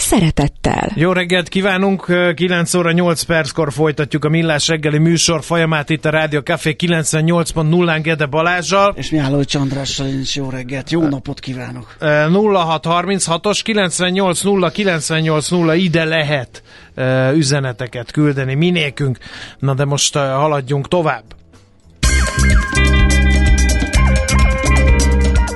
szeretettel. Jó reggelt kívánunk, 9 óra 8 perckor folytatjuk a Millás reggeli műsor folyamát itt a Rádió Café 98.0-án Gede Balázsal. És Mihály Csandrással én is jó reggelt, jó napot kívánok. 0636-os 980 980 ide lehet üzeneteket küldeni minékünk. Na de most haladjunk tovább.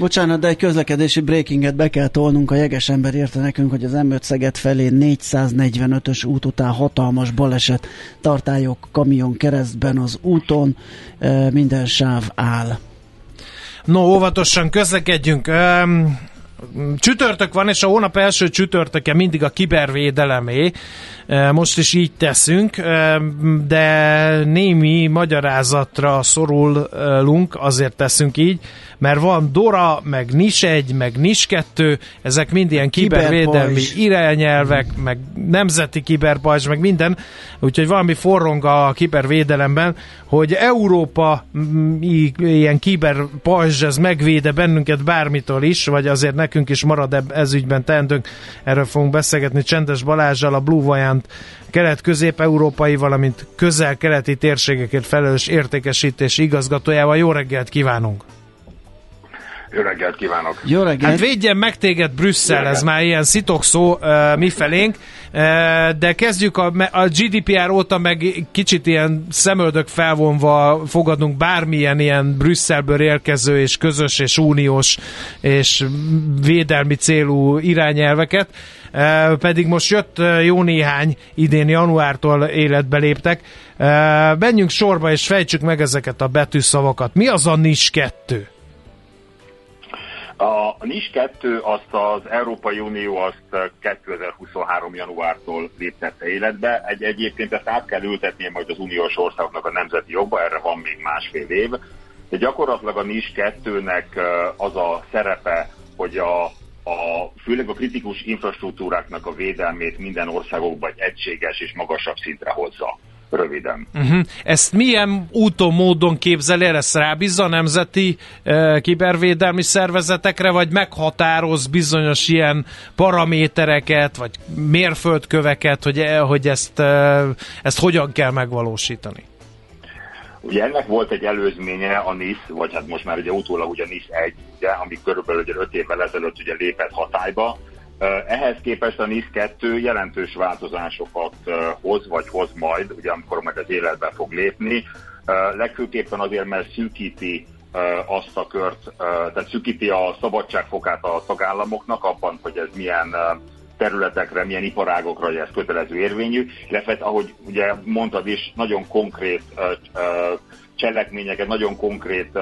Bocsánat, de egy közlekedési breakinget be kell tolnunk. A jeges ember érte nekünk, hogy az M5 Szeged felé 445-ös út után hatalmas baleset. Tartályok, kamion keresztben az úton, minden sáv áll. No, óvatosan közlekedjünk. Csütörtök van, és a hónap első csütörtöke mindig a kibervédelemé. Most is így teszünk, de némi magyarázatra szorulunk, azért teszünk így, mert van Dora, meg NIS 1, meg NIS 2, ezek mind ilyen kibervédelmi irányelvek, meg nemzeti kiberpajzs, meg minden, úgyhogy valami forrong a kibervédelemben, hogy Európa ilyen kiberpajzs, ez megvéde bennünket bármitől is, vagy azért nekünk is marad ez ügyben teendőnk, erről fogunk beszélgetni Csendes Balázsjal, a Blue Vajant kelet-közép-európai, valamint közel-keleti térségekért felelős értékesítési igazgatójával. Jó reggelt kívánunk! Jó reggelt kívánok! Jó reggelt! Hát védjen meg téged Brüsszel, ez már ilyen szitokszó uh, mifelénk, uh, de kezdjük a, a GDPR óta meg kicsit ilyen szemöldök felvonva fogadunk bármilyen ilyen Brüsszelből érkező és közös és uniós és védelmi célú irányelveket, uh, pedig most jött uh, jó néhány idén januártól életbe léptek. Uh, menjünk sorba és fejtsük meg ezeket a betűszavakat. Mi az a NIS 2? A NIS 2 azt az Európai Unió azt 2023. januártól léptette életbe. Egy, egyébként ezt át kell ültetnie majd az uniós országoknak a nemzeti jogba, erre van még másfél év. De gyakorlatilag a NIS 2-nek az a szerepe, hogy a, a, főleg a kritikus infrastruktúráknak a védelmét minden országokban egy egységes és magasabb szintre hozza röviden. Uh-huh. Ezt milyen úton, módon képzeli el? Ezt rábízza a nemzeti e, kibervédelmi szervezetekre, vagy meghatároz bizonyos ilyen paramétereket, vagy mérföldköveket, hogy, e, hogy ezt, e, ezt hogyan kell megvalósítani? Ugye ennek volt egy előzménye a NIS, vagy hát most már ugye utólag ugye NIS 1, ugye, ami körülbelül ugye 5 évvel ezelőtt ugye lépett hatályba, ehhez képest a NIS 2 jelentős változásokat hoz, vagy hoz majd, ugye amikor meg az életbe fog lépni. Legfőképpen azért, mert szűkíti azt a kört, tehát szűkíti a szabadságfokát a tagállamoknak abban, hogy ez milyen területekre, milyen iparágokra, hogy ez kötelező érvényű, illetve ahogy ugye mondtad is, nagyon konkrét cselekményeket, nagyon konkrét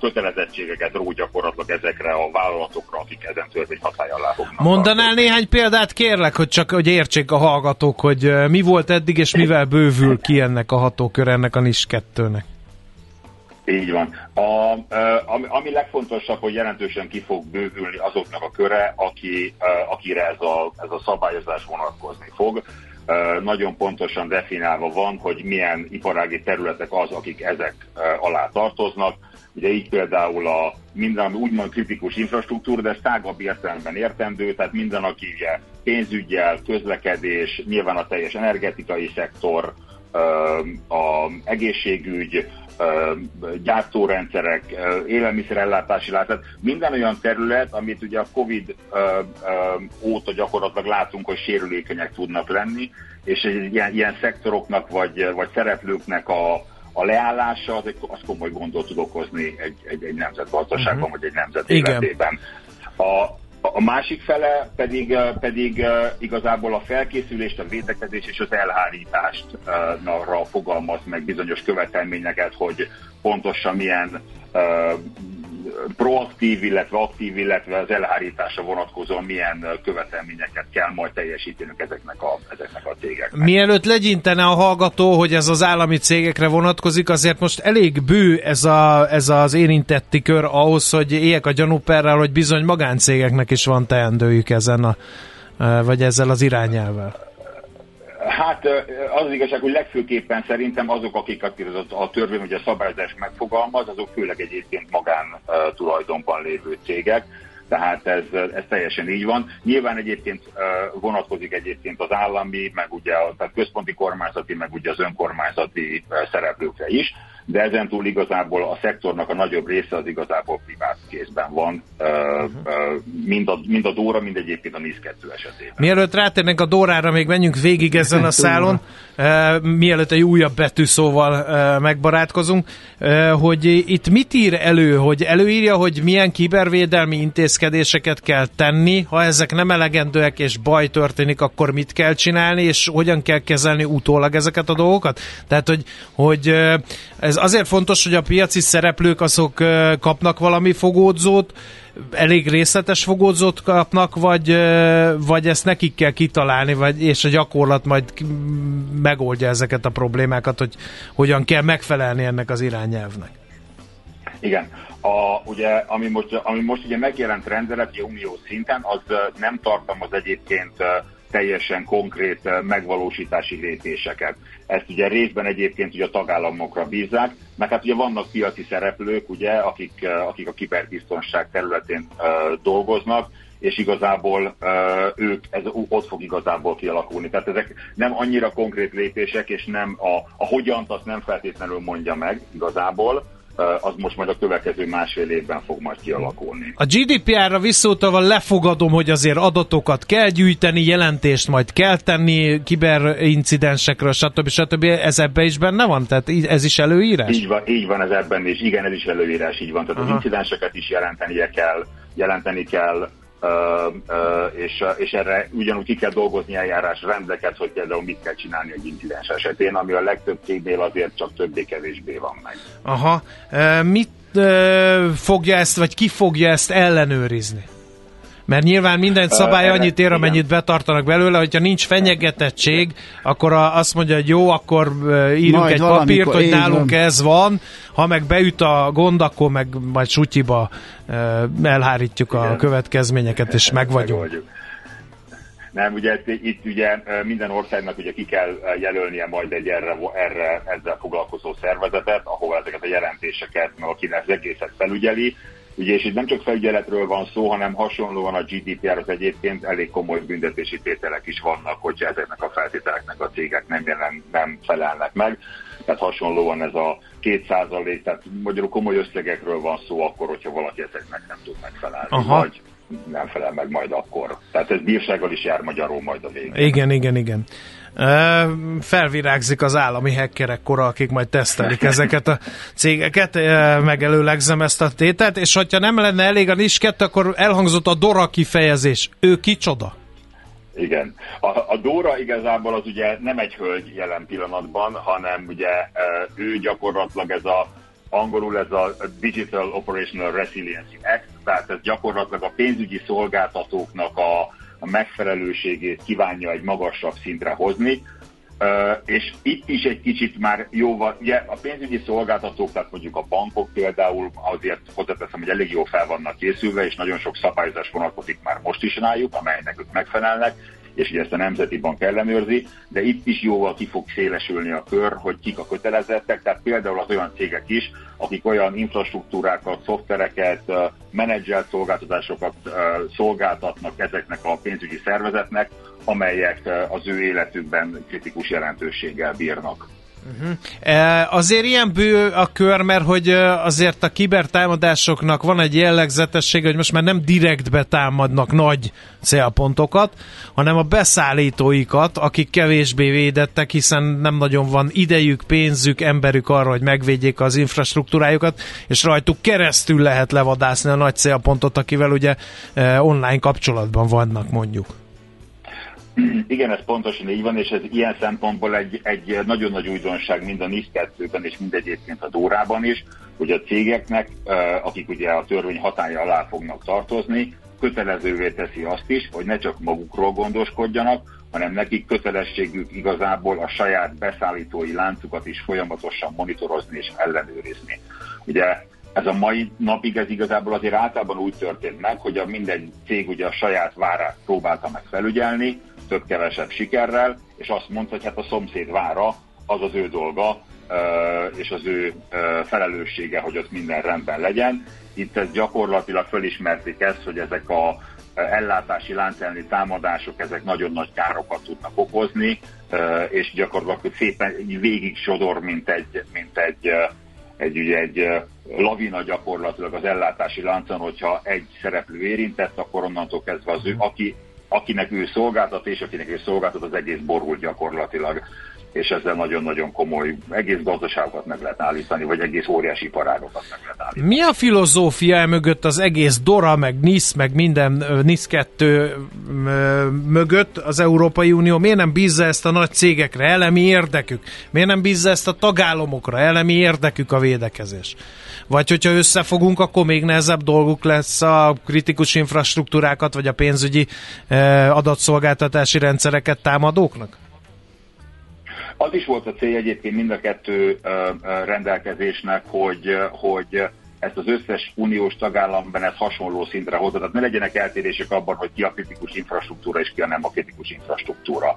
kötelezettségeket ró gyakorlatilag ezekre a vállalatokra, akik ezen törvény hatály alá fognak. Mondanál tartani. néhány példát, kérlek, hogy csak hogy értsék a hallgatók, hogy mi volt eddig, és mivel bővül ki ennek a hatókör, ennek a NIS 2-nek. Így van. A, ami, ami legfontosabb, hogy jelentősen ki fog bővülni azoknak a köre, aki, akire ez a, ez a szabályozás vonatkozni fog nagyon pontosan definálva van, hogy milyen iparági területek az, akik ezek alá tartoznak. Ugye így például a minden, ami úgymond kritikus infrastruktúra, de ez tágabb értelemben értendő, tehát minden, aki ugye pénzügyel, közlekedés, nyilván a teljes energetikai szektor, a egészségügy, gyártórendszerek, élelmiszerellátási lát, minden olyan terület, amit ugye a Covid óta gyakorlatilag látunk, hogy sérülékenyek tudnak lenni, és egy ilyen, ilyen szektoroknak vagy, vagy szereplőknek a, a leállása az, egy, az komoly gondot tud okozni egy, egy, egy nemzetgazdaságban, uh-huh. vagy egy nemzet Igen. életében. A, a másik fele pedig, pedig igazából a felkészülést, a védekezés és az elhárítást fogalmaz meg bizonyos követelményeket, hogy pontosan milyen proaktív, illetve aktív, illetve az elhárításra vonatkozóan milyen követelményeket kell majd teljesítenünk ezeknek a, ezeknek a cégeknek. Mielőtt legyintene a hallgató, hogy ez az állami cégekre vonatkozik, azért most elég bő ez, a, ez az érintetti kör ahhoz, hogy éljek a gyanúperrel, hogy bizony magáncégeknek is van teendőjük ezen a, vagy ezzel az irányelvel. Hát az, az igazság, hogy legfőképpen szerintem azok, akik a törvény, ugye a szabályozás megfogalmaz, azok főleg egyébként magán tulajdonban lévő cégek, tehát ez, ez teljesen így van. Nyilván egyébként vonatkozik egyébként az állami, meg ugye a tehát központi kormányzati, meg ugye az önkormányzati szereplőkre is, de ezen túl igazából a szektornak a nagyobb része az igazából privát kézben van, uh-huh. mind, a, mind a Dóra, mind egyébként a NIS 2 esetében. Mielőtt rátérnek a Dórára, még menjünk végig ezen a szálon, mielőtt egy újabb betűszóval megbarátkozunk, hogy itt mit ír elő, hogy előírja, hogy milyen kibervédelmi intézkedéseket kell tenni, ha ezek nem elegendőek és baj történik, akkor mit kell csinálni, és hogyan kell kezelni utólag ezeket a dolgokat? Tehát, hogy, hogy ez ez azért fontos, hogy a piaci szereplők azok kapnak valami fogódzót, elég részletes fogódzót kapnak, vagy, vagy ezt nekik kell kitalálni, vagy, és a gyakorlat majd megoldja ezeket a problémákat, hogy hogyan kell megfelelni ennek az irányelvnek. Igen. A, ugye, ami, most, ami most ugye megjelent rendelet unió szinten, az nem tartalmaz egyébként teljesen konkrét eh, megvalósítási lépéseket. Ezt ugye részben egyébként ugye a tagállamokra bízzák, mert hát ugye vannak piaci szereplők, ugye, akik, eh, akik a kiberbiztonság területén uh, dolgoznak, és igazából ők, ez ott fog igazából kialakulni. Tehát ezek nem annyira konkrét lépések, és nem a, a hogyant azt nem feltétlenül mondja meg igazából, az most majd a következő másfél évben fog majd kialakulni. A GDPR-ra visszautalva lefogadom, hogy azért adatokat kell gyűjteni, jelentést majd kell tenni kiberincidensekről, stb. stb. Ez ebbe is benne van? Tehát ez is előírás? Így van, így van ez ebben is. Igen, ez is előírás, így van. Tehát Aha. az incidenseket is jelentenie kell, jelenteni kell, és, és erre ugyanúgy ki kell dolgozni eljárás rendeket, hogy például mit kell csinálni egy incidens esetén, ami a legtöbb cégnél azért csak többé-kevésbé van meg. Aha. Mit fogja ezt, vagy ki fogja ezt ellenőrizni? Mert nyilván minden szabály annyit ér, amennyit betartanak belőle, hogyha nincs fenyegetettség, akkor azt mondja, hogy jó, akkor írjuk majd egy papírt, hogy nálunk van. ez van, ha meg beüt a gond, akkor meg majd sutyiba elhárítjuk Igen. a következményeket, és meg vagyunk. Nem, ugye itt ugye minden országnak ugye ki kell jelölnie majd egy erre, erre ezzel foglalkozó szervezetet, ahol ezeket a jelentéseket, meg aki az egészet felügyeli, Ugye, és itt nem csak felügyeletről van szó, hanem hasonlóan a GDPR az egyébként elég komoly büntetési tételek is vannak, hogyha ezeknek a feltételeknek a cégek nem, jelen, nem felelnek meg. Tehát hasonlóan ez a két százalék, tehát magyarul komoly összegekről van szó akkor, hogyha valaki ezeknek nem tud megfelelni. Aha. Vagy nem felel meg majd akkor. Tehát ez bírsággal is jár magyarul majd a végén. Igen, igen, igen felvirágzik az állami hackerek kora, akik majd tesztelik ezeket a cégeket, megelőlegzem ezt a tételt, és hogyha nem lenne elég a NIS 2, akkor elhangzott a Dora kifejezés. Ő kicsoda? Igen. A, a Dóra igazából az ugye nem egy hölgy jelen pillanatban, hanem ugye ő gyakorlatilag ez a angolul ez a Digital Operational Resiliency Act, tehát ez gyakorlatilag a pénzügyi szolgáltatóknak a, a megfelelőségét kívánja egy magasabb szintre hozni, és itt is egy kicsit már jóval, ugye a pénzügyi szolgáltatók, tehát mondjuk a bankok például azért hozzáteszem, hogy elég jól fel vannak készülve, és nagyon sok szabályozás vonatkozik már most is rájuk, amelynek ők megfelelnek, és ugye ezt a Nemzeti Bank ellenőrzi, de itt is jóval ki fog szélesülni a kör, hogy kik a kötelezettek, tehát például az olyan cégek is, akik olyan infrastruktúrákat, szoftvereket, menedzselt szolgáltatásokat szolgáltatnak ezeknek a pénzügyi szervezetnek, amelyek az ő életükben kritikus jelentőséggel bírnak. Uh-huh. Azért ilyen bő a kör, mert hogy azért a kibertámadásoknak van egy jellegzetessége, hogy most már nem direktbe támadnak nagy célpontokat, hanem a beszállítóikat, akik kevésbé védettek, hiszen nem nagyon van idejük, pénzük, emberük arra, hogy megvédjék az infrastruktúrájukat, és rajtuk keresztül lehet levadászni a nagy célpontot, akivel ugye online kapcsolatban vannak mondjuk. Igen, ez pontosan így van, és ez ilyen szempontból egy, egy nagyon nagy újdonság mind a NIS 2-ben és mind egyébként a Dórában is, hogy a cégeknek, akik ugye a törvény hatája alá fognak tartozni, kötelezővé teszi azt is, hogy ne csak magukról gondoskodjanak, hanem nekik kötelességük igazából a saját beszállítói láncukat is folyamatosan monitorozni és ellenőrizni. Ugye ez a mai napig ez igazából azért általában úgy történt meg, hogy a minden cég ugye a saját várát próbálta meg felügyelni, több-kevesebb sikerrel, és azt mondta, hogy hát a szomszéd vára az az ő dolga, és az ő felelőssége, hogy ott minden rendben legyen. Itt ez gyakorlatilag fölismerték ezt, hogy ezek a ellátási láncelni támadások, ezek nagyon nagy károkat tudnak okozni, és gyakorlatilag szépen végig sodor, mint egy, mint egy, egy, ugye egy lavina gyakorlatilag az ellátási láncon, hogyha egy szereplő érintett, akkor onnantól kezdve az ő, aki akinek ő szolgáltat, és akinek ő szolgáltat, az egész borul gyakorlatilag és ezzel nagyon-nagyon komoly egész gazdaságokat meg lehet állítani, vagy egész óriási iparágokat meg lehet állítani. Mi a filozófia mögött az egész DORA, meg NIS, meg minden NIS 2 mögött az Európai Unió? Miért nem bízza ezt a nagy cégekre? Elemi érdekük? Miért nem bízza ezt a tagállamokra? Elemi érdekük a védekezés? Vagy hogyha összefogunk, akkor még nehezebb dolguk lesz a kritikus infrastruktúrákat, vagy a pénzügyi adatszolgáltatási rendszereket támadóknak? Az is volt a cél egyébként mind a kettő rendelkezésnek, hogy, hogy ezt az összes uniós tagállamban ez hasonló szintre hozza, tehát ne legyenek eltérések abban, hogy ki a kritikus infrastruktúra és ki a nem a kritikus infrastruktúra.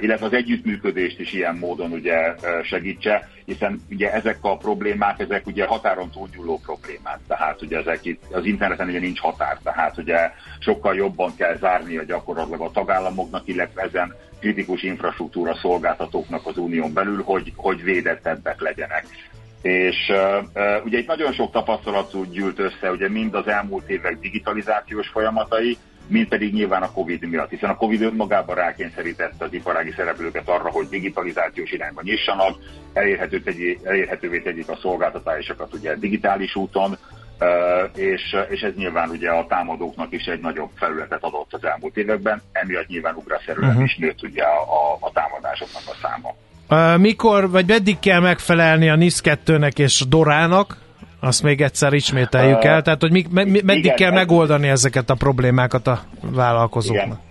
Illetve az együttműködést is ilyen módon ugye segítse, hiszen ugye ezek a problémák, ezek ugye határon túlnyúló problémák, tehát ugye ezek itt, az interneten ugye nincs határ, tehát ugye sokkal jobban kell zárni a gyakorlatilag a tagállamoknak, illetve ezen kritikus infrastruktúra szolgáltatóknak az unión belül, hogy, hogy védettebbek legyenek. És uh, ugye itt nagyon sok tapasztalat gyűlt össze, ugye mind az elmúlt évek digitalizációs folyamatai, mint pedig nyilván a Covid miatt, hiszen a Covid önmagában rákényszerítette az iparági szereplőket arra, hogy digitalizációs irányba nyissanak, elérhető tegy, elérhetővé tegyék a szolgáltatásokat ugye digitális úton, és, és ez nyilván ugye a támadóknak is egy nagyobb felületet adott az elmúlt években, emiatt nyilván ugrásszerűen uh-huh. is nőtt ugye a, a, a támadásoknak a száma. Mikor, vagy meddig kell megfelelni a NIS 2-nek és Dorának? Azt még egyszer ismételjük el. Tehát, hogy mi, me, meddig igen, kell megoldani ezeket a problémákat a vállalkozóknak? Igen.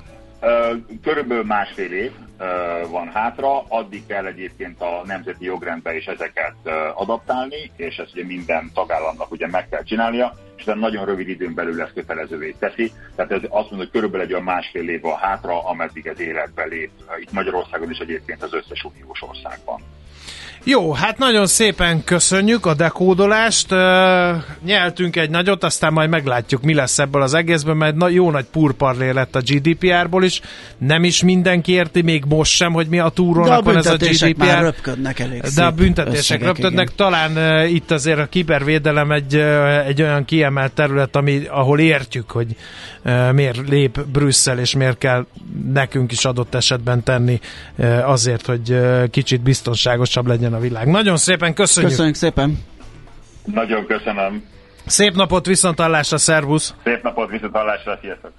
Körülbelül másfél év van hátra, addig kell egyébként a nemzeti jogrendbe is ezeket adaptálni, és ezt ugye minden tagállamnak ugye meg kell csinálnia, és ez nagyon rövid időn belül lesz kötelezővé teszi. Tehát ez azt mondom, hogy körülbelül egy olyan másfél év van hátra, ameddig ez életbe lép itt Magyarországon is egyébként az összes uniós országban. Jó, hát nagyon szépen köszönjük a dekódolást. Nyeltünk egy nagyot, aztán majd meglátjuk, mi lesz ebből az egészben, mert jó nagy purparlé lett a GDPR-ból is. Nem is mindenki érti, még most sem, hogy mi a túrónak van ez a GDPR. Már röpködnek elég De a büntetések röpködnek. Igen. Talán uh, itt azért a kibervédelem egy, uh, egy olyan kiemelt terület, ami, ahol értjük, hogy uh, miért lép Brüsszel, és miért kell nekünk is adott esetben tenni uh, azért, hogy uh, kicsit biztonságosabb legyen a világ. Nagyon szépen köszönjük! Köszönjük szépen! Nagyon köszönöm! Szép napot, viszontalásra, szervusz! Szép napot, viszontalásra, sziasztok!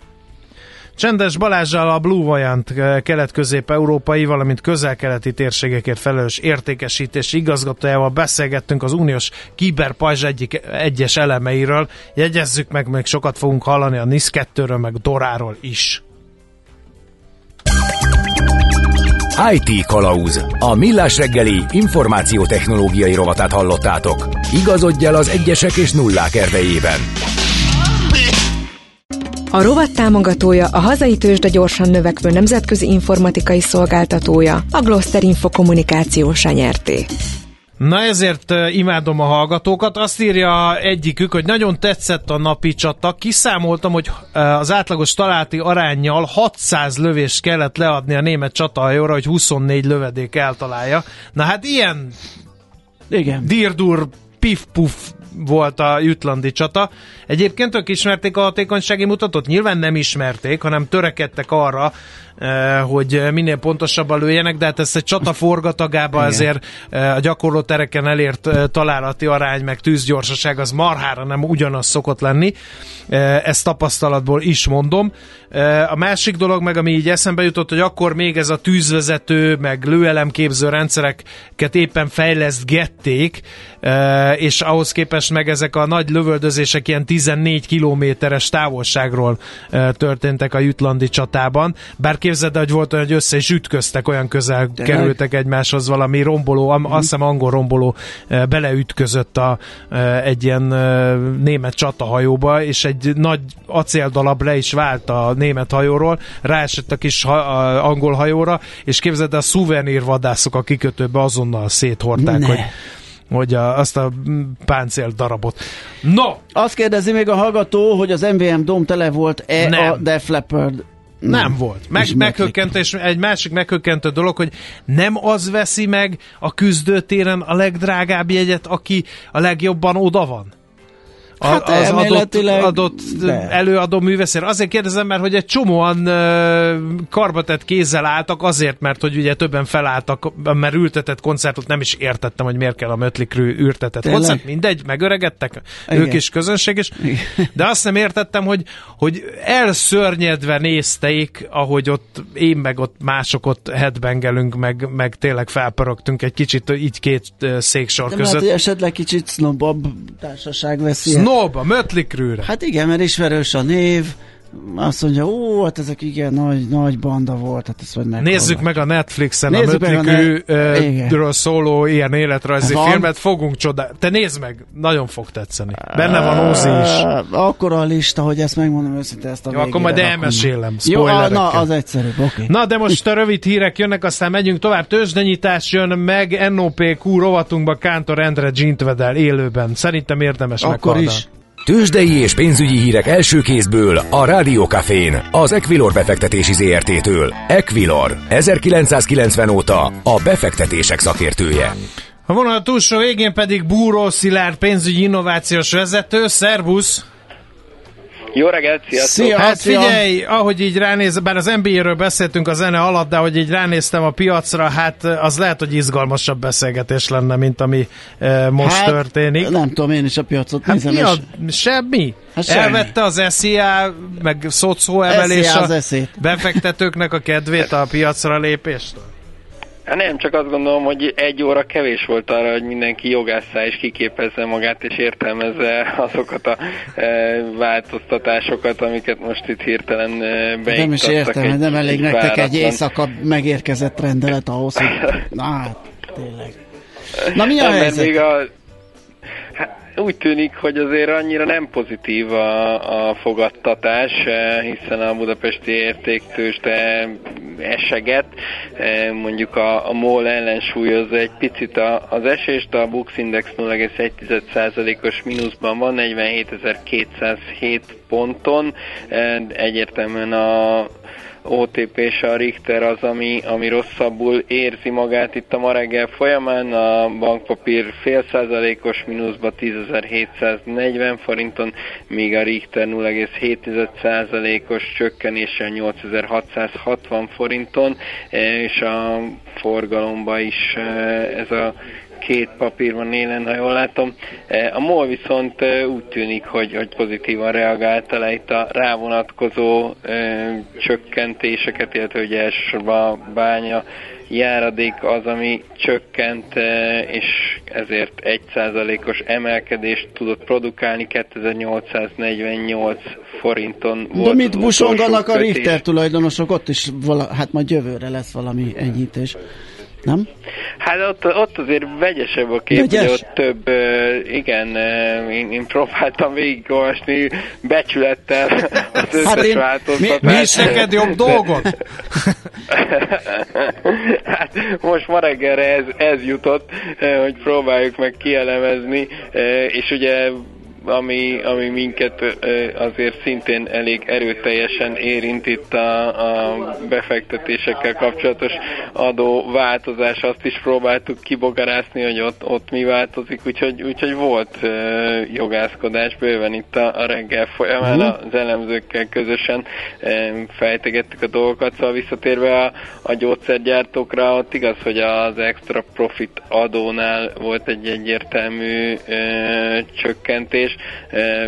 Csendes Balázsjal a Blue Vajant eh, kelet-közép-európai, valamint közel-keleti térségekért felelős értékesítés igazgatójával beszélgettünk az uniós kiberpajzs egyik egyes elemeiről. Jegyezzük meg, még sokat fogunk hallani a NIS 2-ről, meg Doráról is. IT Kalauz. A millás reggeli információtechnológiai rovatát hallottátok. Igazodj el az egyesek és nullák erdejében. A rovat támogatója a hazai tőzsde gyorsan növekvő nemzetközi informatikai szolgáltatója, a Gloster Info kommunikációs nyerté. Na ezért imádom a hallgatókat. Azt írja egyikük, hogy nagyon tetszett a napi csata. Kiszámoltam, hogy az átlagos találati arányjal 600 lövést kellett leadni a német csatahajóra, hogy 24 lövedék eltalálja. Na hát ilyen Igen. dirdur pif-puf volt a jutlandi csata. Egyébként ők ismerték a hatékonysági mutatót? Nyilván nem ismerték, hanem törekedtek arra, hogy minél pontosabban lőjenek, de hát ezt egy csata forgatagában azért eh, a gyakorló tereken elért eh, találati arány, meg tűzgyorsaság az marhára nem ugyanaz szokott lenni. Ezt tapasztalatból is mondom. A másik dolog meg, ami így eszembe jutott, hogy akkor még ez a tűzvezető, meg lőelemképző rendszereket éppen fejlesztgették, és ahhoz képest meg ezek a nagy lövöldözések ilyen 14 kilométeres távolságról történtek a jutlandi csatában. Bár képzeld, hogy volt olyan, hogy össze is ütköztek, olyan közel De kerültek egymáshoz valami romboló, am, azt hiszem angol romboló beleütközött a, egy ilyen német csatahajóba, és egy nagy acéldalab le is vált a német hajóról, ráesett a kis ha, a angol hajóra, és képzeld, a szuvenírvadászok a kikötőbe azonnal széthordták, Ne. hogy hogy a, azt a páncél darabot. No, Azt kérdezi még a hallgató, hogy az MVM dom tele volt-e Nem. a Def Leppard Nem volt. Meg, meghökkentő, és egy másik meghökkentő dolog, hogy nem az veszi meg a küzdőtéren a legdrágább jegyet, aki a legjobban oda van. A, Hát az adott, adott de. előadó művészér. Azért kérdezem, mert hogy egy csomóan karbatett kézzel álltak, azért, mert hogy ugye többen felálltak, mert ültetett koncertot nem is értettem, hogy miért kell a Crüe ültetett Tényleg? koncert. Mindegy, megöregedtek, Igen. ők is közönség is. Igen. De azt nem értettem, hogy, hogy elszörnyedve nézték, ahogy ott én meg ott mások ott headbangelünk, meg, meg tényleg felpörögtünk egy kicsit így két széksor De lehet, között. hogy esetleg kicsit sznobabb társaság veszi. Snob, a Mötley Crüe-re. Hát igen, mert ismerős a név, azt mondja, ó, hát ezek igen nagy, nagy banda volt, hát ezt majd meg. Nézzük meg a Netflixen Nézzük a ne- Igen. Crüe-ről szóló ilyen életrajzi Van. filmet, fogunk csodál. Te nézd meg, nagyon fog tetszeni. Benne van Ózi is. Akkor a lista, hogy ezt megmondom őszintén, ezt a Jó, akkor majd elmesélem, Jó, na, az egyszerűbb, oké. Na, de most a rövid hírek jönnek, aztán megyünk tovább. Tőzsdenyítás jön meg, NOPQ rovatunkba Kántor Endre Gintvedel élőben. Szerintem érdemes Akkor meghallani. is. Tőzsdei és pénzügyi hírek első kézből a Rádiókafén, az Equilor befektetési ZRT-től. Equilor, 1990 óta a befektetések szakértője. A vonal túlsó végén pedig Búró Szilárd pénzügyi innovációs vezető. Szervusz! Jó reggelt, sziasztok! Szia! Hát szia. figyelj, ahogy így ránéz, bár az NBA-ről beszéltünk a zene alatt, de hogy így ránéztem a piacra, hát az lehet, hogy izgalmasabb beszélgetés lenne, mint ami e, most hát, történik. Nem tudom, én is a piacot Hát nézem, mi és a, semmi? Hát semmi. Elvette az SZIA, meg szocó emelés SZIA a befektetőknek a kedvét a piacra lépést? Hát nem, csak azt gondolom, hogy egy óra kevés volt arra, hogy mindenki jogásszá és kiképezze magát, és értelmezze azokat a e, változtatásokat, amiket most itt hirtelen e, nem is értem, egy- nem elég egy nektek egy váratlan- éjszaka megérkezett rendelet ahhoz, hogy... Na, tényleg. Na, mi a Nem, helyzet? még a, úgy tűnik, hogy azért annyira nem pozitív a, a fogadtatás, eh, hiszen a budapesti értéktősde eseget, eh, mondjuk a, a MOL ellensúlyozza egy picit a, az esést, a Bux Index 0,1%-os mínuszban van, 47.207 ponton, Eh, egyértelműen a OTP és a Richter az, ami, ami rosszabbul érzi magát itt a ma reggel folyamán. A bankpapír fél százalékos mínuszba 10.740 forinton, míg a Richter 0,7 százalékos csökkenéssel 8660 forinton, eh, és a forgalomba is eh, ez a két papír van élen, ha jól látom. Eh, A MOL viszont eh, úgy tűnik, hogy, hogy pozitívan reagálta le itt a rávonatkozó eh, csökkentéseket, illetve ugye elsősorban a bánya járadék az, ami csökkent, és ezért 1%-os emelkedést tudott produkálni, 2848 forinton volt De mit busonganak a. Richter tulajdonosok? Ott is vala, hát majd jövőre lesz valami enyhítés. Nem? Hát ott, ott azért vegyesebb a kép, Vegyes? hogy ott több, igen, én, én próbáltam végigolvasni becsülettel az összes Hát én- változtatást. Mi is neked jobb dolgot? hát most ma reggelre ez, ez jutott, hogy próbáljuk meg kielemezni, és ugye ami, ami minket azért szintén elég erőteljesen érint itt a, a befektetésekkel kapcsolatos adó változás, azt is próbáltuk kibogarászni, hogy ott, ott mi változik, úgyhogy, úgyhogy volt jogászkodás bőven itt a, a reggel folyamán az elemzőkkel közösen fejtegettük a dolgokat, szóval visszatérve a, a gyógyszergyártókra, ott igaz, hogy az extra profit adónál volt egy egyértelmű ö, csökkentés,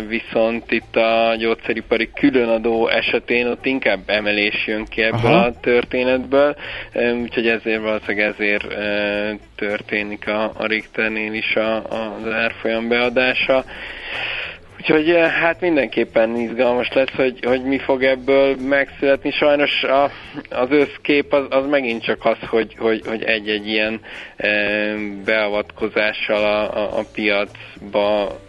viszont itt a gyógyszeripari különadó esetén ott inkább emelés jön ki ebből Aha. a történetből, úgyhogy ezért valószínűleg ezért történik a, a Richternél is a, az árfolyam beadása. Úgyhogy hát mindenképpen izgalmas lesz, hogy, hogy mi fog ebből megszületni. Sajnos a, az összkép az, az megint csak az, hogy, hogy, hogy egy-egy ilyen e, beavatkozással a, a, a piacba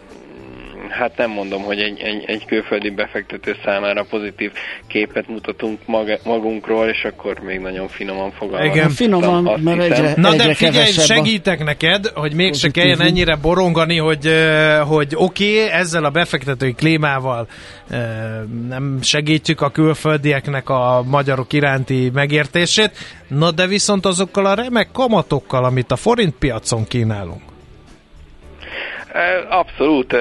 hát nem mondom, hogy egy, egy, egy külföldi befektető számára pozitív képet mutatunk maga, magunkról, és akkor még nagyon finoman fogalmazom. Igen. Finoman, Azt mert hiszem. egyre, Na egyre de figyelj, kevesebb a- segítek neked, hogy mégse kelljen ennyire borongani, hogy, hogy oké, okay, ezzel a befektetői klímával nem segítjük a külföldieknek a magyarok iránti megértését, na de viszont azokkal a remek kamatokkal, amit a forint piacon kínálunk. Abszolút,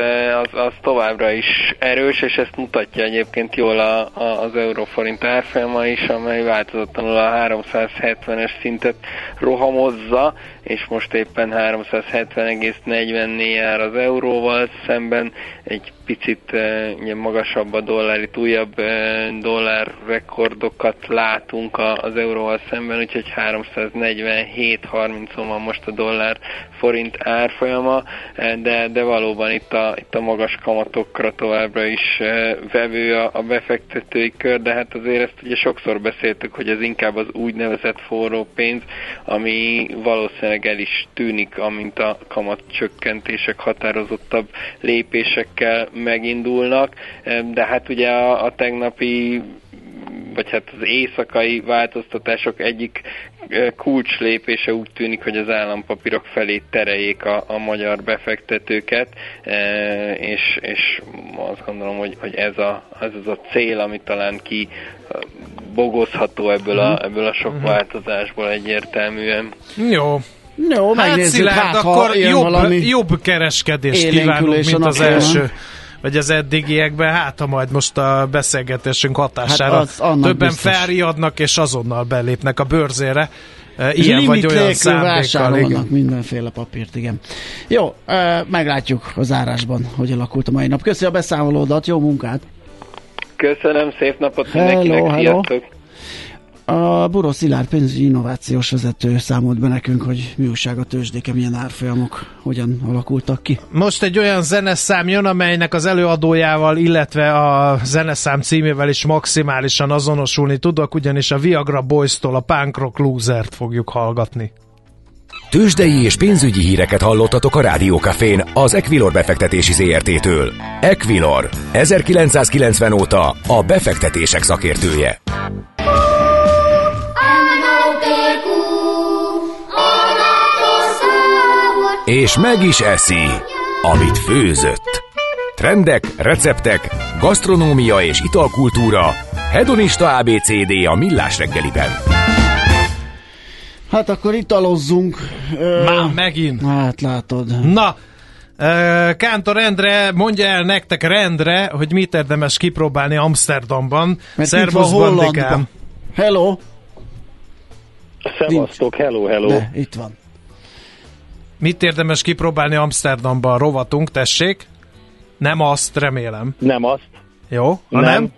az, az továbbra is erős, és ezt mutatja egyébként jól a, a, az euróforint árfolyama is, amely változatlanul a 370-es szintet rohamozza, és most éppen 370,40-nél jár az euróval szemben, egy picit e, ugye, magasabb a dollár, itt újabb e, dollár rekordokat látunk az euróval szemben, úgyhogy 347-30-on van most a dollár forint árfolyama, e, de, de valóban itt a, itt a magas kamatokra továbbra is vevő a, a befektetői kör, de hát azért ezt ugye sokszor beszéltük, hogy ez inkább az úgynevezett forró pénz, ami valószínűleg el is tűnik, amint a kamat csökkentések határozottabb lépésekkel megindulnak, E, de hát ugye a, a tegnapi vagy hát az éjszakai változtatások egyik eh, kulcslépése úgy tűnik, hogy az állampapírok felé tereljék a, a magyar befektetőket, eh, és, és azt gondolom, hogy, hogy ez, a, ez az a cél, ami talán ki eh, bogozható ebből a, ebből a sok változásból egyértelműen. Jó, Jó, hát megnézzük, Szilárd, hát, akkor jobb, valami... jobb kereskedést kívánunk, a mint az első vagy az eddigiekben, hát ha majd most a beszélgetésünk hatására Hát az többen biztos. felriadnak és azonnal belépnek a bőrzére. Ilyen vagy olyan szándékkal. mindenféle papírt, igen. Jó, meglátjuk az árásban, hogy alakult a mai nap. Köszi a beszámolódat, jó munkát! Köszönöm, szép napot Hello, mindenkinek, hello. sziasztok! A Buró Szilárd pénzügyi innovációs vezető számolt be nekünk, hogy mi újság a tőzsdéke, milyen árfolyamok, hogyan alakultak ki. Most egy olyan zeneszám jön, amelynek az előadójával, illetve a zeneszám címével is maximálisan azonosulni tudok, ugyanis a Viagra Boys-tól a Punk Rock Loser-t fogjuk hallgatni. Tőzsdei és pénzügyi híreket hallottatok a Rádiókafén az Equilor befektetési ZRT-től. Equilor, 1990 óta a befektetések szakértője. És meg is eszi, amit főzött. Trendek, receptek, gasztronómia és italkultúra. Hedonista ABCD a millás reggeliben. Hát akkor italozzunk. Már megint. Hát látod. Na, Kántor Endre mondja el nektek rendre, hogy mit érdemes kipróbálni Amsterdamban. Mert itt van Szervusz. Bandikám. Hello! Szevasztok, hello, hello. De, itt van. Mit érdemes kipróbálni Amsterdamban? Rovatunk, tessék. Nem azt, remélem. Nem azt. Jó? Ha nem? Nem.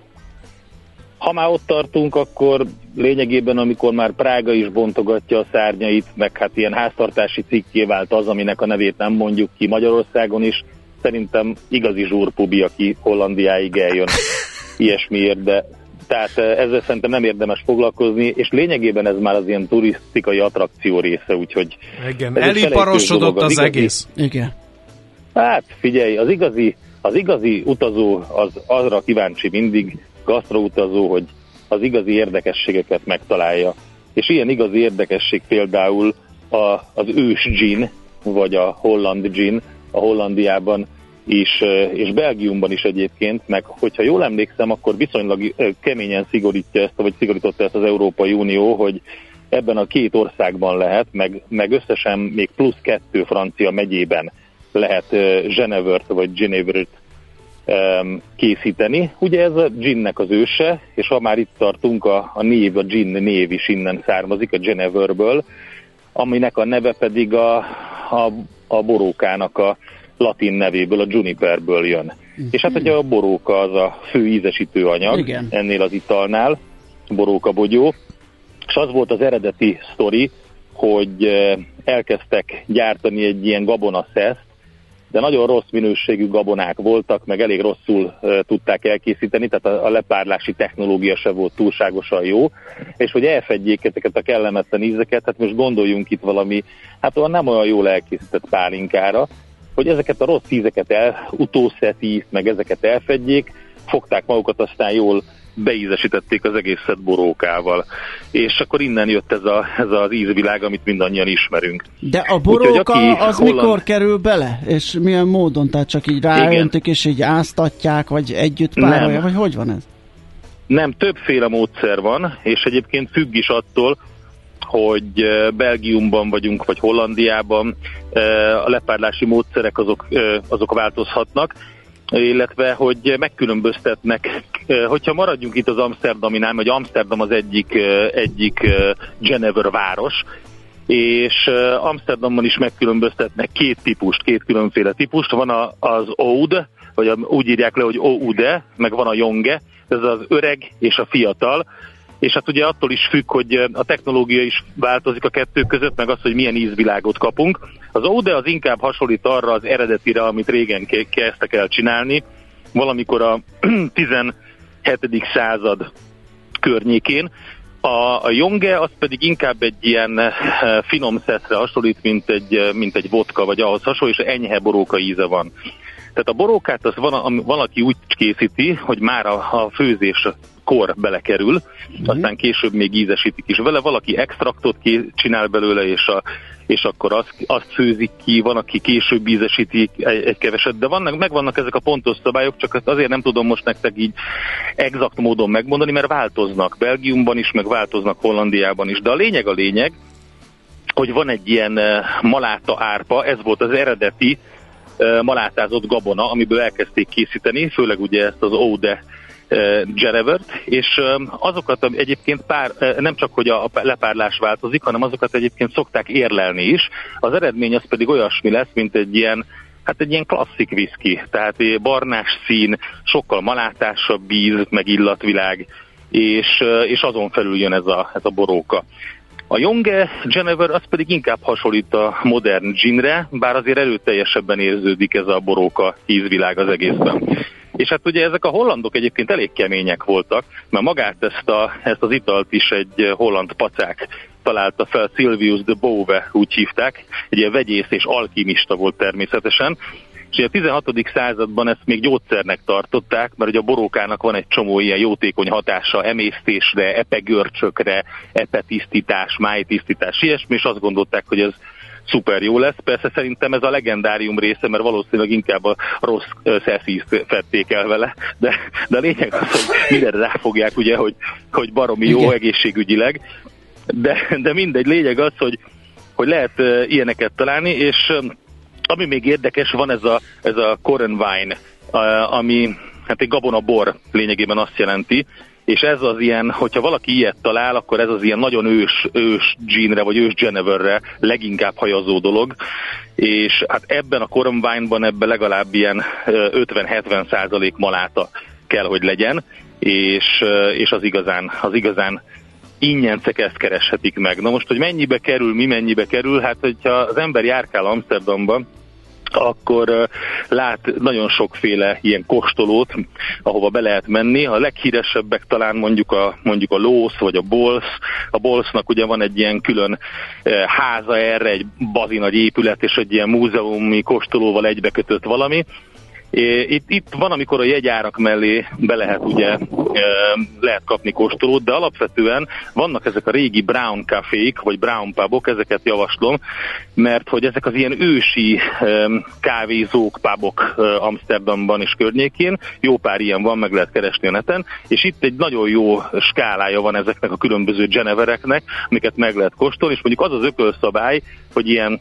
Ha már ott tartunk, akkor lényegében, amikor már Prága is bontogatja a szárnyait, meg hát ilyen háztartási cikké vált az, aminek a nevét nem mondjuk ki Magyarországon is, szerintem igazi zsúrpubi, aki Hollandiáig eljön ilyesmiért, de Tehát ezzel szerintem nem érdemes foglalkozni, és lényegében ez már az ilyen turisztikai attrakció része, úgyhogy... Igen, eliparosodott az, az igazi, egész. Igen. Hát figyelj, az igazi, az igazi utazó az arra kíváncsi mindig, gasztroutazó, hogy az igazi érdekességeket megtalálja. És ilyen igazi érdekesség például a, az ős gin, vagy a holland gin, a Hollandiában és, és Belgiumban is egyébként, meg hogyha jól emlékszem, akkor viszonylag keményen szigorítja ezt, vagy szigorította ezt az Európai Unió, hogy ebben a két országban lehet, meg, meg összesen még plusz kettő francia megyében lehet Genevert vagy Genevert készíteni. Ugye ez a ginnek az őse, és ha már itt tartunk, a, a név, a gin név is innen származik, a Geneverből, aminek a neve pedig a, a, a borókának a latin nevéből, a juniperből jön. Mm. És hát ugye a boróka az a fő ízesítő anyag Igen. ennél az italnál, boróka bogyó, és az volt az eredeti sztori, hogy elkezdtek gyártani egy ilyen gabonaszeszt, de nagyon rossz minőségű gabonák voltak, meg elég rosszul tudták elkészíteni, tehát a, a lepárlási technológia se volt túlságosan jó, és hogy elfedjék ezeket a kellemetlen ízeket, hát most gondoljunk itt valami, hát olyan nem olyan jól elkészített pálinkára, hogy ezeket a rossz ízeket el, utószeti meg ezeket elfedjék, fogták magukat, aztán jól beízesítették az egészet borókával. És akkor innen jött ez, a, ez az ízvilág, amit mindannyian ismerünk. De a boróka Úgyhogy, az holland... mikor kerül bele? És milyen módon? Tehát csak így ráöntik, és így áztatják, vagy együtt párolja, vagy hogy van ez? Nem, többféle módszer van, és egyébként függ is attól, hogy Belgiumban vagyunk, vagy Hollandiában a lepárlási módszerek azok, azok változhatnak, illetve hogy megkülönböztetnek, hogyha maradjunk itt az Amsterdaminál, vagy Amsterdam az egyik, egyik Genever város, és Amsterdamban is megkülönböztetnek két típust, két különféle típust. Van a, az Oud, vagy úgy írják le, hogy Oude, meg van a Jonge, ez az öreg és a fiatal, és hát ugye attól is függ, hogy a technológia is változik a kettő között, meg az, hogy milyen ízvilágot kapunk. Az Ode az inkább hasonlít arra az eredetire, amit régen kezdtek el csinálni, valamikor a 17. század környékén. A, a Jonge az pedig inkább egy ilyen finom szeszre hasonlít, mint egy, mint egy vodka, vagy ahhoz hasonló, és enyhe boróka íze van. Tehát a borókát az van, valaki úgy készíti, hogy már a, a főzés kor belekerül, uh-huh. aztán később még ízesítik is. Vele, valaki extraktot csinál belőle, és, a, és akkor azt, azt főzik ki, van, aki később ízesíti egy, egy keveset, de vannak, megvannak ezek a pontos szabályok, csak azért nem tudom most nektek így exakt módon megmondani, mert változnak Belgiumban is, meg változnak Hollandiában is, de a lényeg a lényeg, hogy van egy ilyen eh, maláta árpa, ez volt az eredeti malátázott gabona, amiből elkezdték készíteni, főleg ugye ezt az Ode Genevert, és azokat egyébként pár, nem csak, hogy a lepárlás változik, hanem azokat egyébként szokták érlelni is. Az eredmény az pedig olyasmi lesz, mint egy ilyen Hát egy ilyen klasszik viszki, tehát barnás szín, sokkal malátásabb víz, meg illatvilág, és, és azon felül jön ez a, ez a boróka. A Jonge Genever az pedig inkább hasonlít a modern ginre, bár azért előteljesebben érződik ez a boróka ízvilág az egészben. És hát ugye ezek a hollandok egyébként elég kemények voltak, mert magát ezt, a, ezt az italt is egy holland pacák találta fel, Silvius de Bove úgy hívták, egy ilyen vegyész és alkimista volt természetesen, és a 16. században ezt még gyógyszernek tartották, mert ugye a borókának van egy csomó ilyen jótékony hatása emésztésre, epegörcsökre, epetisztítás, májtisztítás, ilyesmi, és azt gondolták, hogy ez szuper jó lesz. Persze szerintem ez a legendárium része, mert valószínűleg inkább a rossz szeszízt fették el vele, de, de a lényeg az, hogy mindenre ráfogják, ugye, hogy, hogy baromi jó Igen. egészségügyileg, de, de mindegy, lényeg az, hogy, hogy lehet ilyeneket találni, és ami még érdekes, van ez a, ez a Corn Wine, uh, ami hát egy gabona bor lényegében azt jelenti, és ez az ilyen, hogyha valaki ilyet talál, akkor ez az ilyen nagyon ős, ős ginre, vagy ős Geneverre leginkább hajazó dolog, és hát ebben a koromványban ebben legalább ilyen 50-70 százalék maláta kell, hogy legyen, és, és az igazán, az igazán ingyencek ezt kereshetik meg. Na most, hogy mennyibe kerül, mi mennyibe kerül, hát hogyha az ember járkál Amsterdamban, akkor lát nagyon sokféle ilyen kóstolót, ahova be lehet menni. A leghíresebbek talán mondjuk a, mondjuk a Lósz vagy a Bolsz. A Bolsznak ugye van egy ilyen külön háza erre, egy bazi nagy épület, és egy ilyen múzeumi kóstolóval egybekötött valami. Itt, itt van, amikor a jegyárak mellé be lehet ugye lehet kapni kóstolót, de alapvetően vannak ezek a régi brown cafék, vagy brown pubok, ezeket javaslom, mert hogy ezek az ilyen ősi kávézók, pubok Amsterdamban és környékén, jó pár ilyen van, meg lehet keresni a neten, és itt egy nagyon jó skálája van ezeknek a különböző genevereknek, amiket meg lehet kóstolni, és mondjuk az az ökölszabály, hogy ilyen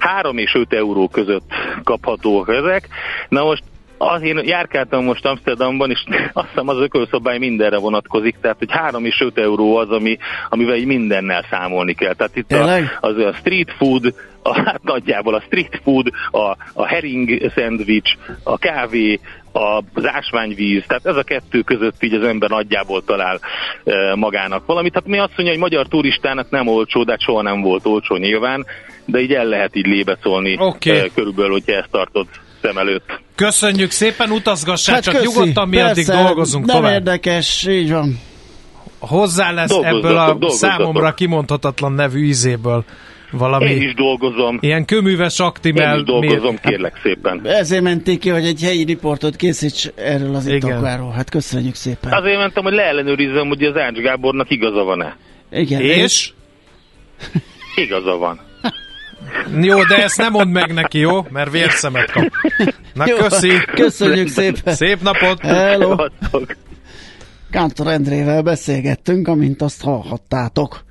3 és 5 euró között kaphatóak ezek. Na most az én járkáltam most Amsterdamban, és azt hiszem az ökölszabály mindenre vonatkozik, tehát hogy 3 és 5 euró az, ami, amivel így mindennel számolni kell. Tehát itt a, az a street food, a, hát nagyjából a street food, a, a herring szendvics, a kávé, az ásványvíz, tehát ez a kettő között így az ember nagyjából talál e, magának valamit. Tehát mi azt mondja, hogy magyar turistának nem olcsó, de hát soha nem volt olcsó nyilván, de így el lehet így lébeszolni okay. e, körülbelül, hogyha ezt tartod szem előtt. Köszönjük szépen, utazgassál, hát csak köszi, nyugodtan mi addig dolgozunk nem tovább. érdekes, így van. Hozzá lesz ebből a számomra kimondhatatlan nevű ízéből valami... Én is dolgozom. Ilyen köműves aktimel... Én is dolgozom, miért? kérlek szépen. Ezért menték ki, hogy egy helyi riportot készíts erről az itokláról. Hát köszönjük szépen. Azért mentem, hogy leellenőrizzem, hogy az Ács Gábornak igaza van-e. Igen. És? Igaza van. Jó, de ezt nem mondd meg neki, jó? Mert vérszemet kap. Na, jó, köszi. Köszönjük szépen. Szép napot. Hello. Kántor Endrével beszélgettünk, amint azt hallhattátok.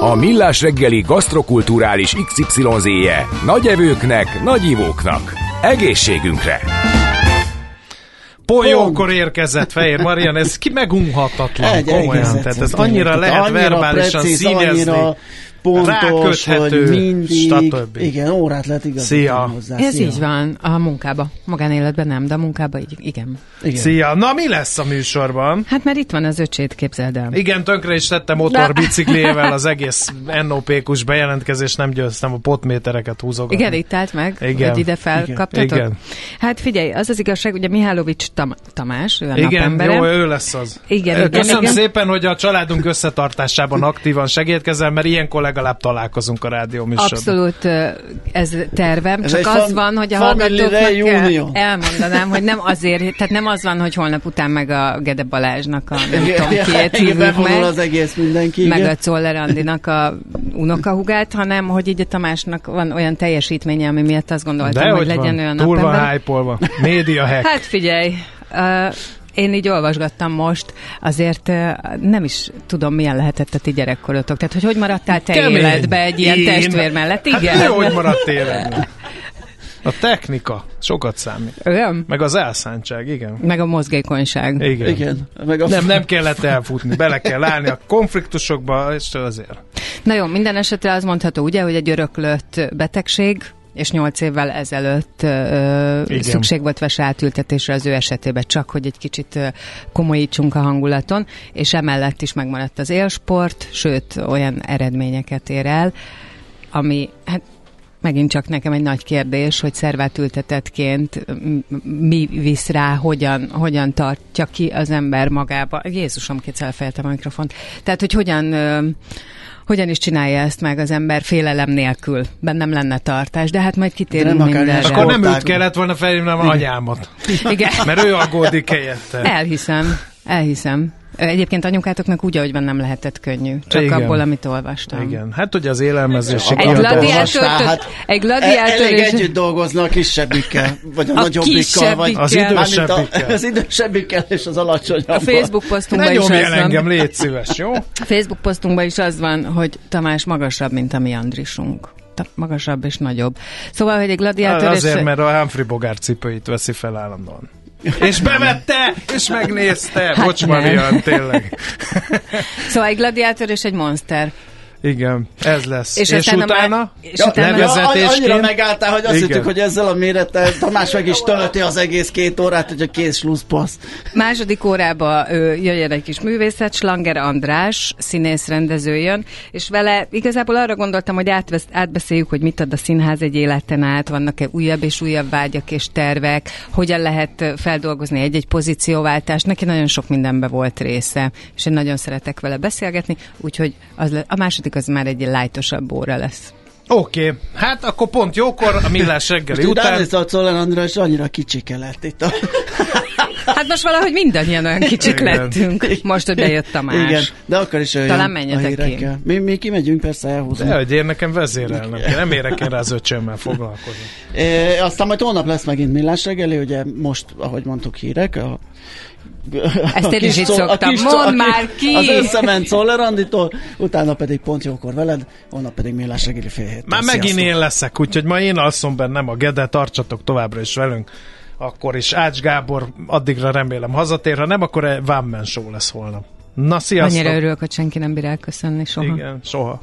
A Millás reggeli gasztrokulturális XYZ-je nagy evőknek, nagy ivóknak. Egészségünkre! Polyókor érkezett Fehér Marian, ez ki megunhatatlan, Egy, komolyan. Tehát ez annyira lehet annyira verbálisan precíz, színezni. Annyira pontos, hogy mindig, stb. igen, órát lehet igazítani Szia. hozzá. Ez Szia. így van, a munkába. Magánéletben nem, de a munkába így, igen. igen. Szia! Na, mi lesz a műsorban? Hát mert itt van az öcsét, képzeld el. Igen, tönkre is tettem motorbiciklével az egész NOP-kus bejelentkezés, nem győztem a potmétereket húzogatni. Igen, itt állt meg, Igen. hogy ide felkaptatok? Igen. Hát figyelj, az az igazság, ugye Mihálovics Tam- Tamás, ő a Igen, jó, ő lesz az. Igen, igen, Köszönöm igen. szépen, hogy a családunk összetartásában aktívan segítkezel, mert ilyenkor legalább találkozunk a rádió műsorban. Abszolút ez tervem, Ez csak az fam- van, hogy a hallgatóknak el- elmondanám, hogy nem azért, tehát nem az van, hogy holnap után meg a Gede Balázsnak a nem tudom igen, hívjuk meg, az egész mindenki. meg a Czoller Andinak a unokahugát, hanem hogy így a Tamásnak van olyan teljesítménye, ami miatt azt gondoltam, De hogy hogy legyen van, olyan túl van hype-olva. Média hack. Hát figyelj, uh, én így olvasgattam most, azért nem is tudom, milyen lehetett a ti gyerekkorotok. Tehát, hogy hogy maradtál te Kemény. életbe egy ilyen Én? testvér mellett? Igen. Hát hogy maradt életben? A technika sokat számít. Olyan? Meg az elszántság, igen. Meg a mozgékonyság. Igen. Igen. Meg a Nem, nem kellett elfutni, bele kell állni a konfliktusokba, és azért. Na jó, minden esetre az mondható, ugye, hogy egy öröklött betegség, és nyolc évvel ezelőtt ö, Igen. szükség volt vese átültetésre az ő esetében, csak hogy egy kicsit ö, komolyítsunk a hangulaton, és emellett is megmaradt az élsport, sőt, olyan eredményeket ér el, ami hát megint csak nekem egy nagy kérdés, hogy szervátültetettként m- mi visz rá, hogyan, hogyan tartja ki az ember magába. Jézusom, kétszer elfejeltem a mikrofont. Tehát, hogy hogyan ö, hogyan is csinálja ezt meg az ember félelem nélkül. Bennem lenne tartás, de hát majd kitérünk Nem mindenre. Akkor nem őt kellett volna felhívnom a anyámat. Igen. Mert ő aggódik helyette. Elhiszem, elhiszem. Egyébként anyukátoknak úgy, ahogy van, nem lehetett könnyű. Csak Igen. abból, amit olvastam. Igen, hát ugye az élelmezés. Egy gladiátor, hát egy gladiátor Elég és- együtt dolgoznak a kisebbikkel, vagy a, A nagyobbikkal, vagy Az. Mármint a, idősebbikkel. az idősebbikkel és az alacsonyabbal. a Facebook Ne posztunkban is nyomj az van. engem, légy szíves, jó? A Facebook posztunkban is az van, hogy Tamás magasabb, mint a mi Andrisunk. Magasabb és nagyobb. Szóval, hogy egy gladiátor... Azért, és... mert a Humphrey Bogart cipőit veszi fel állandóan. És bevette, és megnézte. Hát Bocs. Marian, tényleg. Szóval egy gladiátor és egy monster. Igen, ez lesz. És És, utána má- és Ja, utána- ja, annyira levezetésként... megálltál, hogy azt Igen. hittük, hogy ezzel a mérettel Tamás meg is tölti az egész két órát, hogy a kész slusszpassz. Második órába ö, jöjjön egy kis művészet, Slanger András, színész rendező jön, és vele igazából arra gondoltam, hogy átvesz, átbeszéljük, hogy mit ad a színház egy életen át, vannak-e újabb és újabb vágyak és tervek, hogyan lehet feldolgozni egy-egy pozícióváltást. Neki nagyon sok mindenbe volt része, és én nagyon szeretek vele beszélgetni, úgyhogy az le, a második az már egy lájtosabb óra lesz. Oké, okay. hát akkor pont jókor, a millás reggeli Most után. után... a Czoller András annyira kicsike lett itt. A... Hát most valahogy mindannyian olyan kicsik Igen. lettünk, most, hogy bejött Tamás. Igen, de akkor is olyan Talán a menjetek hírekkel. Mi, mi kimegyünk, persze elhúzunk. De, hogy én nekem vezérelnem kell, nem érek én rá az öcsömmel foglalkozni. E, aztán majd holnap lesz megint millás reggeli, ugye most, ahogy mondtuk, hírek. A, Ezt én is így szoktam. Mondd már ki! Az összement Czoller Anditól, utána pedig pont jókor veled, holnap pedig millás reggeli fél héttől. Már megint Sziasztok. én leszek, úgyhogy ma én alszom bennem a Gede, tartsatok továbbra is velünk. Akkor is Ács Gábor addigra remélem hazatér, ha nem, akkor Man Show lesz holnap. Na, sziasztok! Annyira örülök, hogy senki nem bír elköszönni soha. Igen, soha.